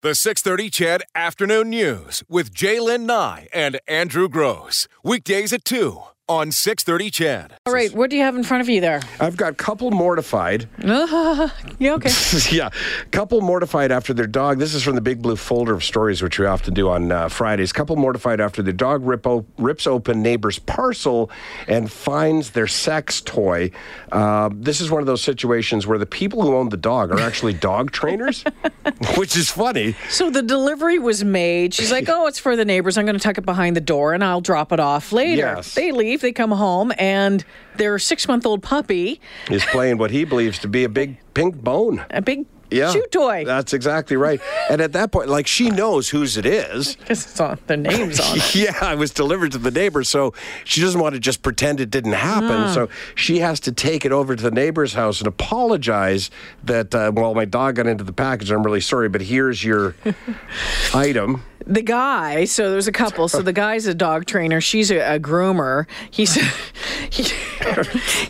The 630 CHED Afternoon News with Jaylen Nye and Andrew Grose. Weekdays at 2 on 630 CHED. All right, what do you have in front of you there? I've got couple mortified. Yeah, okay. yeah, couple mortified after their dog. This is from the Big Blue folder of stories, which we often do on uh, Fridays. Couple mortified after their dog rip o- rips open neighbor's parcel and finds their sex toy. Uh, this is one of those situations where the people who own the dog are actually dog trainers, which is funny. So the delivery was made. She's like, "Oh, it's for the neighbors. I'm going to tuck it behind the door, and I'll drop it off later." Yes. They leave. They come home, and their six-month-old puppy, Is playing what he believes to be a big pink bone. a big Yeah, chew toy, That's exactly right. And at that point, like she knows whose it is. because it's on the names on it. Yeah, it was delivered to the neighbor, so she doesn't want to just pretend it didn't happen. Ah. So she has to take it over to the neighbor's house and apologize that, uh, well, my dog got into the package. I'm really sorry, but here's your item. The guy, so there's a couple. So the guy's a dog trainer. She's a, a groomer. He's he,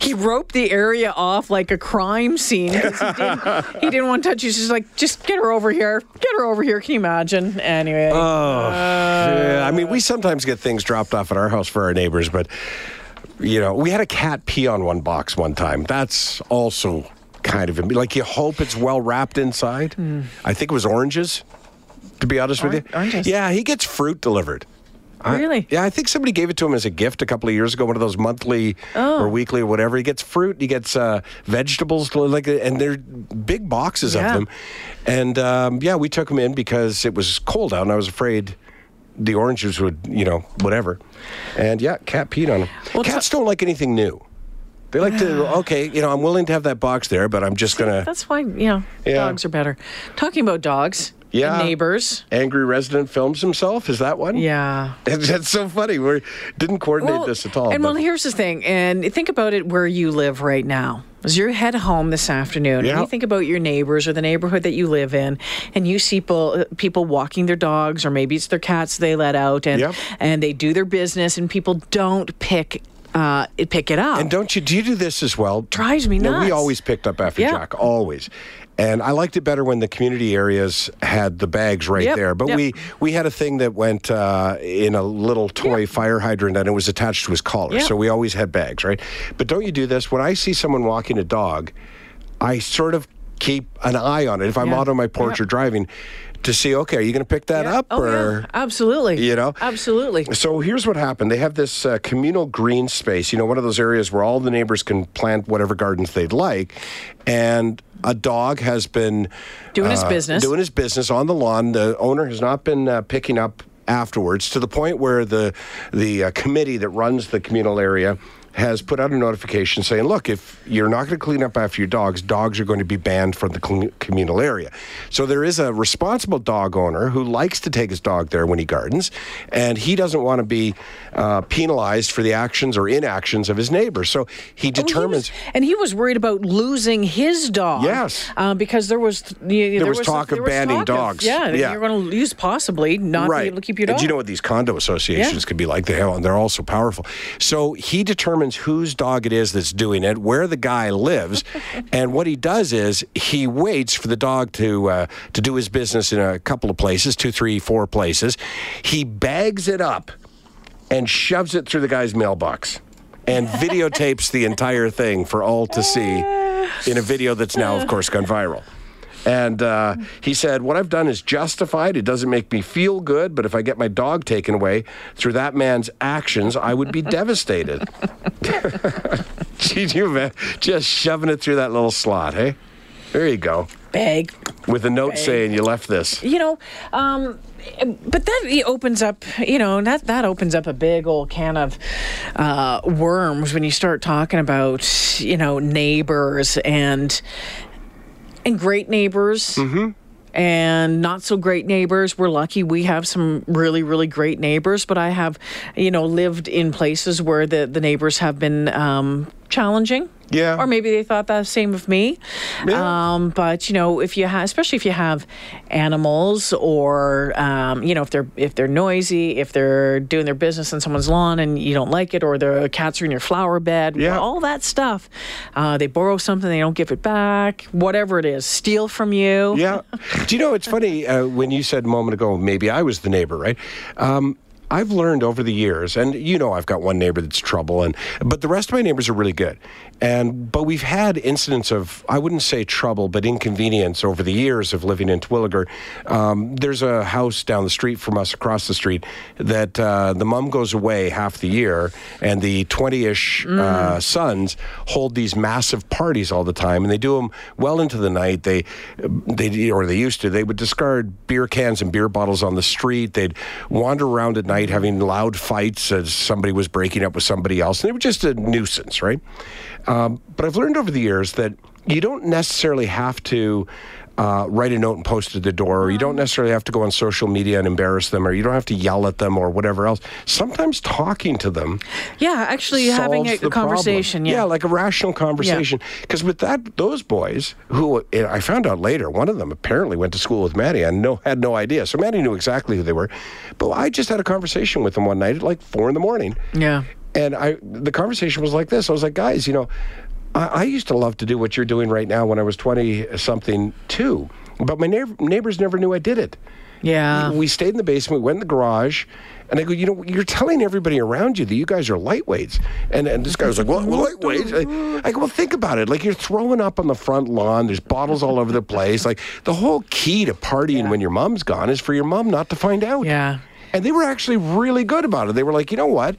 he roped the area off like a crime scene. he didn't, he didn't want to touch. He's just like, just get her over here. Get her over here. Can you imagine? Anyway. Oh, uh, yeah. I mean, we sometimes get things dropped off at our house for our neighbors, but, you know, we had a cat pee on one box one time. That's also kind of like you hope it's well wrapped inside. Hmm. I think it was oranges, be honest with you. Oranges? Yeah, he gets fruit delivered. I- Really? yeah, I think somebody gave it to him as a gift a couple of years ago. One of those monthly Oh. or weekly or whatever. He gets fruit. He gets uh, vegetables, like, and they're big boxes Yeah. of them. And um, yeah, we took them in because it was cold out, and I was afraid the oranges would, you know, whatever. And yeah, cat peed on them. Well, Cats don't like anything new. They like to. Okay, you know, I'm willing to have that box there, but I'm just gonna. That's why, you know, Yeah. dogs are better. Talking about dogs, Yeah. neighbors. Angry resident films himself. Is that one? Yeah. That's so funny. We didn't coordinate this at all. And well, here's the thing, and think about it where you live right now. As you head home this afternoon, Yeah. and you think about your neighbors or the neighborhood that you live in, and you see people, people walking their dogs, or maybe it's their cats they let out, and Yep. and they do their business, and people don't pick uh, it- pick it up. And don't you do you do this as well? Drives me No, we always picked up after Yeah. Jack, always. And I liked it better when the community areas had the bags right Yep, there. But yep. we we had a thing that went uh, in a little toy fire hydrant and it was attached to his collar. Yep. So we always had bags, right? But don't you do this when I see someone walking a dog? I sort of keep an eye on it if I'm out on my porch or driving to see. Okay, are you going to pick that Yeah. up oh, or? yeah. absolutely, you know? absolutely. So here's what happened. They have this uh, communal green space, you know, one of those areas where all the neighbors can plant whatever gardens they'd like. And a dog has been Doing his uh, business. Doing his business on the lawn. The owner has not been uh, picking up afterwards to the point where the the uh, committee that runs the communal area has put out a notification saying, look, if you're not going to clean up after your dogs, dogs are going to be banned from the communal area. So there is a responsible dog owner who likes to take his dog there when he gardens, and he doesn't want to be uh, penalized for the actions or inactions of his neighbors. So he Oh, he determines. was- and he was worried about losing his dog. Yes. uh, because there was there, was talk of banning dogs. yeah, Yeah. you're going to lose possibly not be able to keep your dog. And you know what these condo associations Yeah. can be like? They have, they're all so powerful. So he determines whose dog it is that's doing it, where the guy lives, and what he does is he waits for the dog to uh, to do his business in a couple of places, two, three, four places. He bags it up and shoves it through the guy's mailbox and videotapes the entire thing for all to see in a video that's now, of course, gone viral. And uh, he said, What I've done is justified. It doesn't make me feel good, but if I get my dog taken away through that man's actions, I would be devastated. Gee, you man, just shoving it through that little slot, hey? There you go. bag. With a note saying you left this. You know, um, but that opens up, you know, that that opens up a big old can of uh, worms when you start talking about, you know, neighbors and and great neighbors. Mm-hmm. And not so great neighbors. We're lucky we have some really, really great neighbors, but I have, you know, lived in places where the, the neighbors have been um, challenging. Yeah. Or maybe they thought the same of me. Yeah. Um, but you know, if you have, especially if you have animals, or um, you know, if they're if they're noisy, if they're doing their business on someone's lawn and you don't like it, or the cats are in your flower bed, Yeah. all that stuff. Uh, they borrow something, they don't give it back. Whatever it is, steal from you. Yeah. Do you know, it's funny uh, when you said a moment ago, maybe I was the neighbor, right? Um, I've learned over the years, and you know, I've got one neighbor that's trouble, and but the rest of my neighbors are really good, and but we've had incidents of I wouldn't say trouble, but inconvenience over the years of living in Terwillegar. Um, there's a house down the street from us, across the street, that uh, the mom goes away half the year, and the 20-ish uh, sons hold these massive parties all the time, and they do them well into the night. They they or they used to. They would discard beer cans and beer bottles on the street. They'd wander around at night having loud fights as somebody was breaking up with somebody else, and they were just a nuisance, right? Um, but I've learned over the years that you don't necessarily have to. Uh, write a note and post it at the door, or you don't necessarily have to go on social media and embarrass them, or you don't have to yell at them, or whatever else. Sometimes talking to them Yeah, actually having a, solves the a conversation. problem. Yeah. like a rational conversation. Because with that, those boys who I found out later, one of them apparently went to school with Maddie. I no had no idea. So Maddie knew exactly who they were, but I just had a conversation with them one night at like four in the morning. yeah. And I, the conversation was like this. I was like, guys, you know, I, I used to love to do what you're doing right now when I was 20 something too. But my neighbor, neighbors never knew I did it. Yeah. We stayed in the basement, we went in the garage, and I go, you know, you're telling everybody around you that you guys are lightweights. And, and this guy was like, well, well, lightweights? I, I go, well, think about it. Like, you're throwing up on the front lawn, there's bottles all over the place. Like, the whole key to partying when your mom's gone is for your mom not to find out. Yeah. And they were actually really good about it. They were like, you know what?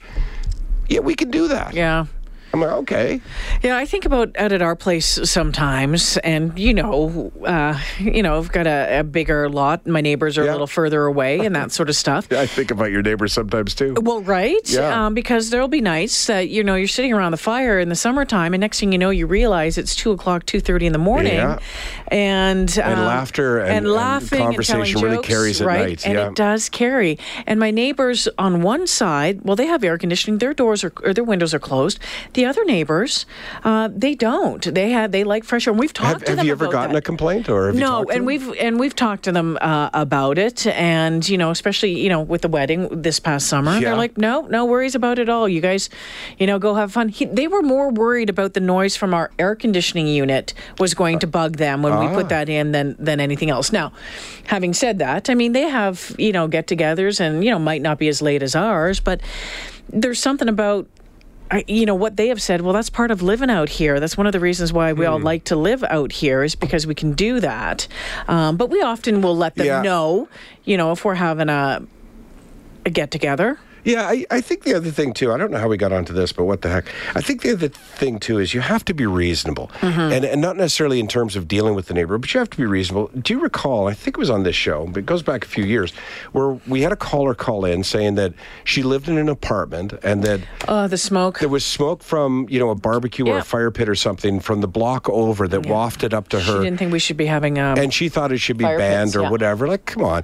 Yeah, we can do that. Yeah. I'm like, okay. Yeah, I think about out at our place sometimes, and you know, uh, you know, I've got a, a bigger lot. My neighbors are Yeah. a little further away, and that sort of stuff. I think about your neighbors sometimes too. Well, right? Yeah. Um, because there'll be nights that you know you're sitting around the fire in the summertime, and next thing you know, you realize it's two o'clock, two thirty in the morning, Yeah. and And um, laughter and- and laughing conversation and really jokes, carries at right? night, And yeah. it does carry. And my neighbors on one side, well, they have air conditioning. Their doors are or their windows are closed. The other neighbors, uh, they don't. They have they like fresh air. And we've talked Have, to have them you ever gotten that. a complaint or have you No, talked to and them? we've and we've talked to them uh, about it, and you know, especially you know with the wedding this past summer, Yeah. they're like, no, no worries about it all. You guys, you know, go have fun. He, they were more worried about the noise from our air conditioning unit was going to bug them when we Ah. put that in than than anything else. Now, having said that, I mean they have you know get-togethers and you know might not be as late as ours, but there's something about I, you know what they have said well that's part of living out here that's one of the reasons why we Hmm. all like to live out here is because we can do that um, but we often will let them Yeah. know you know if we're having a, a get together Yeah, I, I think the other thing too. I don't know how we got onto this, but what the heck? I think the other thing too is you have to be reasonable, Mm-hmm. and and not necessarily in terms of dealing with the neighbor, but you have to be reasonable. Do you recall? I think it was on this show, but it goes back a few years, where we had a caller call in saying that she lived in an apartment and that oh the smoke there was smoke from you know a barbecue or a fire pit or something from the block over that wafted up to her. she didn't think we should be having um, and she thought it should be banned pits, or yeah. whatever. Like, come on.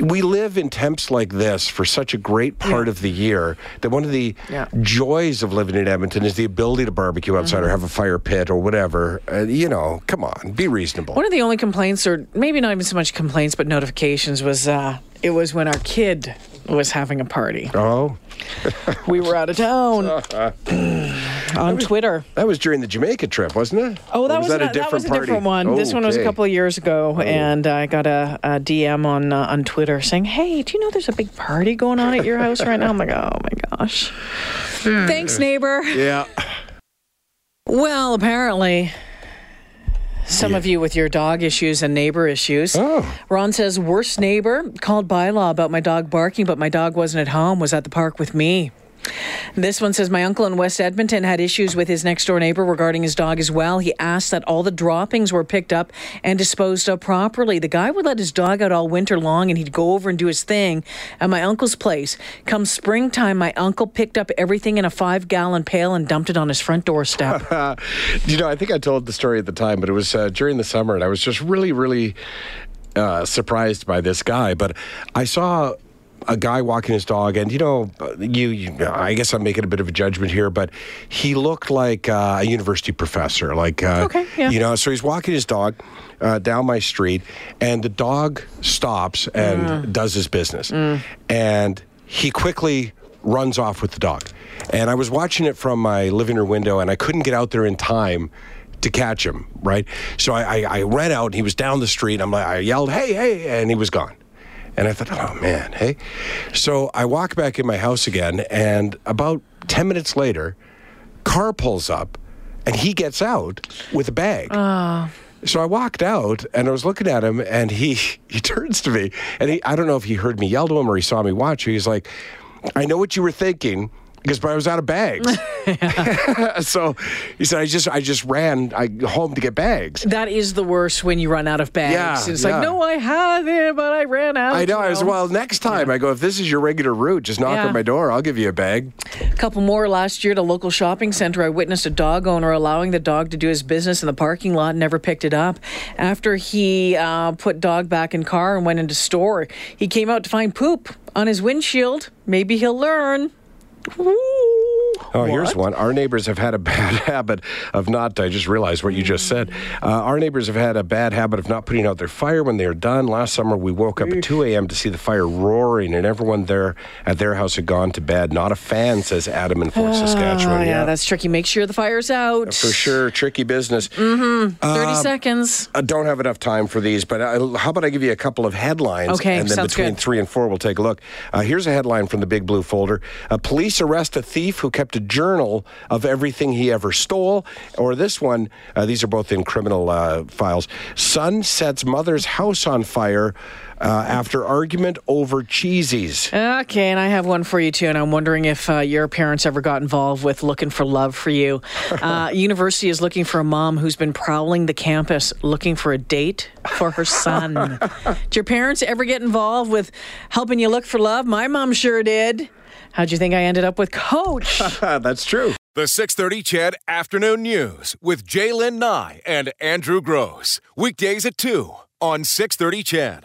We live in temps like this for such a great part Yeah. Of the year that one of the Yeah. joys of living in Edmonton is the ability to barbecue outside Mm-hmm. or have a fire pit or whatever. Uh, you know, come on, be reasonable. one of the only complaints or maybe not even so much complaints but notifications was uh, it was when our kid was having a party oh, we were out of town on twitter that was during the Jamaica trip, wasn't it? Oh, that was, that a different that was a party? different one. This one was a couple of years ago, and I got a, a DM on uh, on Twitter saying, "Hey, do you know there's a big party going on at your house right now?" I'm like, "Oh my gosh." Thanks, neighbor. Yeah. Well, apparently. Some Yeah. of you with your dog issues and neighbor issues. Oh. Ron says, worst neighbor called bylaw about my dog barking, but my dog wasn't at home, was at the park with me. This one says my uncle in West Edmonton had issues with his next door neighbor regarding his dog as well. He asked that all the droppings were picked up and disposed of properly. The guy would let his dog out all winter long and he'd go over and do his thing at my uncle's place. Come springtime, my uncle picked up everything in a five gallon pail and dumped it on his front doorstep. You know, I think I told the story at the time, but it was uh, during the summer, and I was just really, really uh, surprised by this guy. But I saw a guy walking his dog, and you know, you, you I guess I'm making a bit of a judgment here, but he looked like uh, a university professor, like uh, Okay, yeah. you know. So he's walking his dog uh, down my street, and the dog stops and Mm. does his business, and he quickly runs off with the dog. And I was watching it from my living room window, and I couldn't get out there in time to catch him. Right, so I, I, I ran out, and he was down the street. I'm like, I yelled, "Hey, hey!" and he was gone. And I thought, oh man, hey. So I walk back in my house again, and about 10 minutes later, car pulls up, and he gets out with a bag. Ah. So I walked out and I was looking at him and he he turns to me and he I don't know if he heard me yell to him or he saw me watch. He's like, I know what you were thinking because I was out of bags. so he said I just I just ran I home to get bags. That is the worst when you run out of bags. Yeah, it's yeah. like, no, I have it, but I ran out. I know. I was well. Next time, I go. If this is your regular route, just knock Yeah. on my door. I'll give you a bag. A couple more last year at a local shopping center. I witnessed a dog owner allowing the dog to do his business in the parking lot and never picked it up. After he uh, put dog back in car and went into store, he came out to find poop on his windshield. Maybe he'll learn. Ooh. Oh, here's one. Our neighbors have had a bad habit of not. I just realized what you just said. Uh, our neighbors have had a bad habit of not putting out their fire when they are done. Last summer, we woke up at 2 a.m. to see the fire roaring, and everyone there at their house had gone to bed. Not a fan, says Adam in Fort Saskatchewan. Oh, yeah, that's tricky. Make sure the fire's out. for sure tricky business. 30 seconds. I don't have enough time for these, but I, how about I give you a couple of headlines? Okay, and then between good. three and four, we'll take a look. Uh, here's a headline from the Big Blue Folder: uh, Police arrest a thief who kept a journal of everything he ever stole. Or this one: uh, these are both in criminal uh, files. Son sets mother's house on fire uh, after argument over cheesies. Okay, and I have one for you too, and I'm wondering if uh, your parents ever got involved with looking for love for you. Uh, university is looking for a mom who's been prowling the campus looking for a date for her son. did your parents ever get involved with helping you look for love? My mom sure did. How'd you think I ended up with Coach? That's true. The 630 CHED Afternoon News with Jaylen Nye and Andrew Grose. Weekdays at 2 on 630 CHED.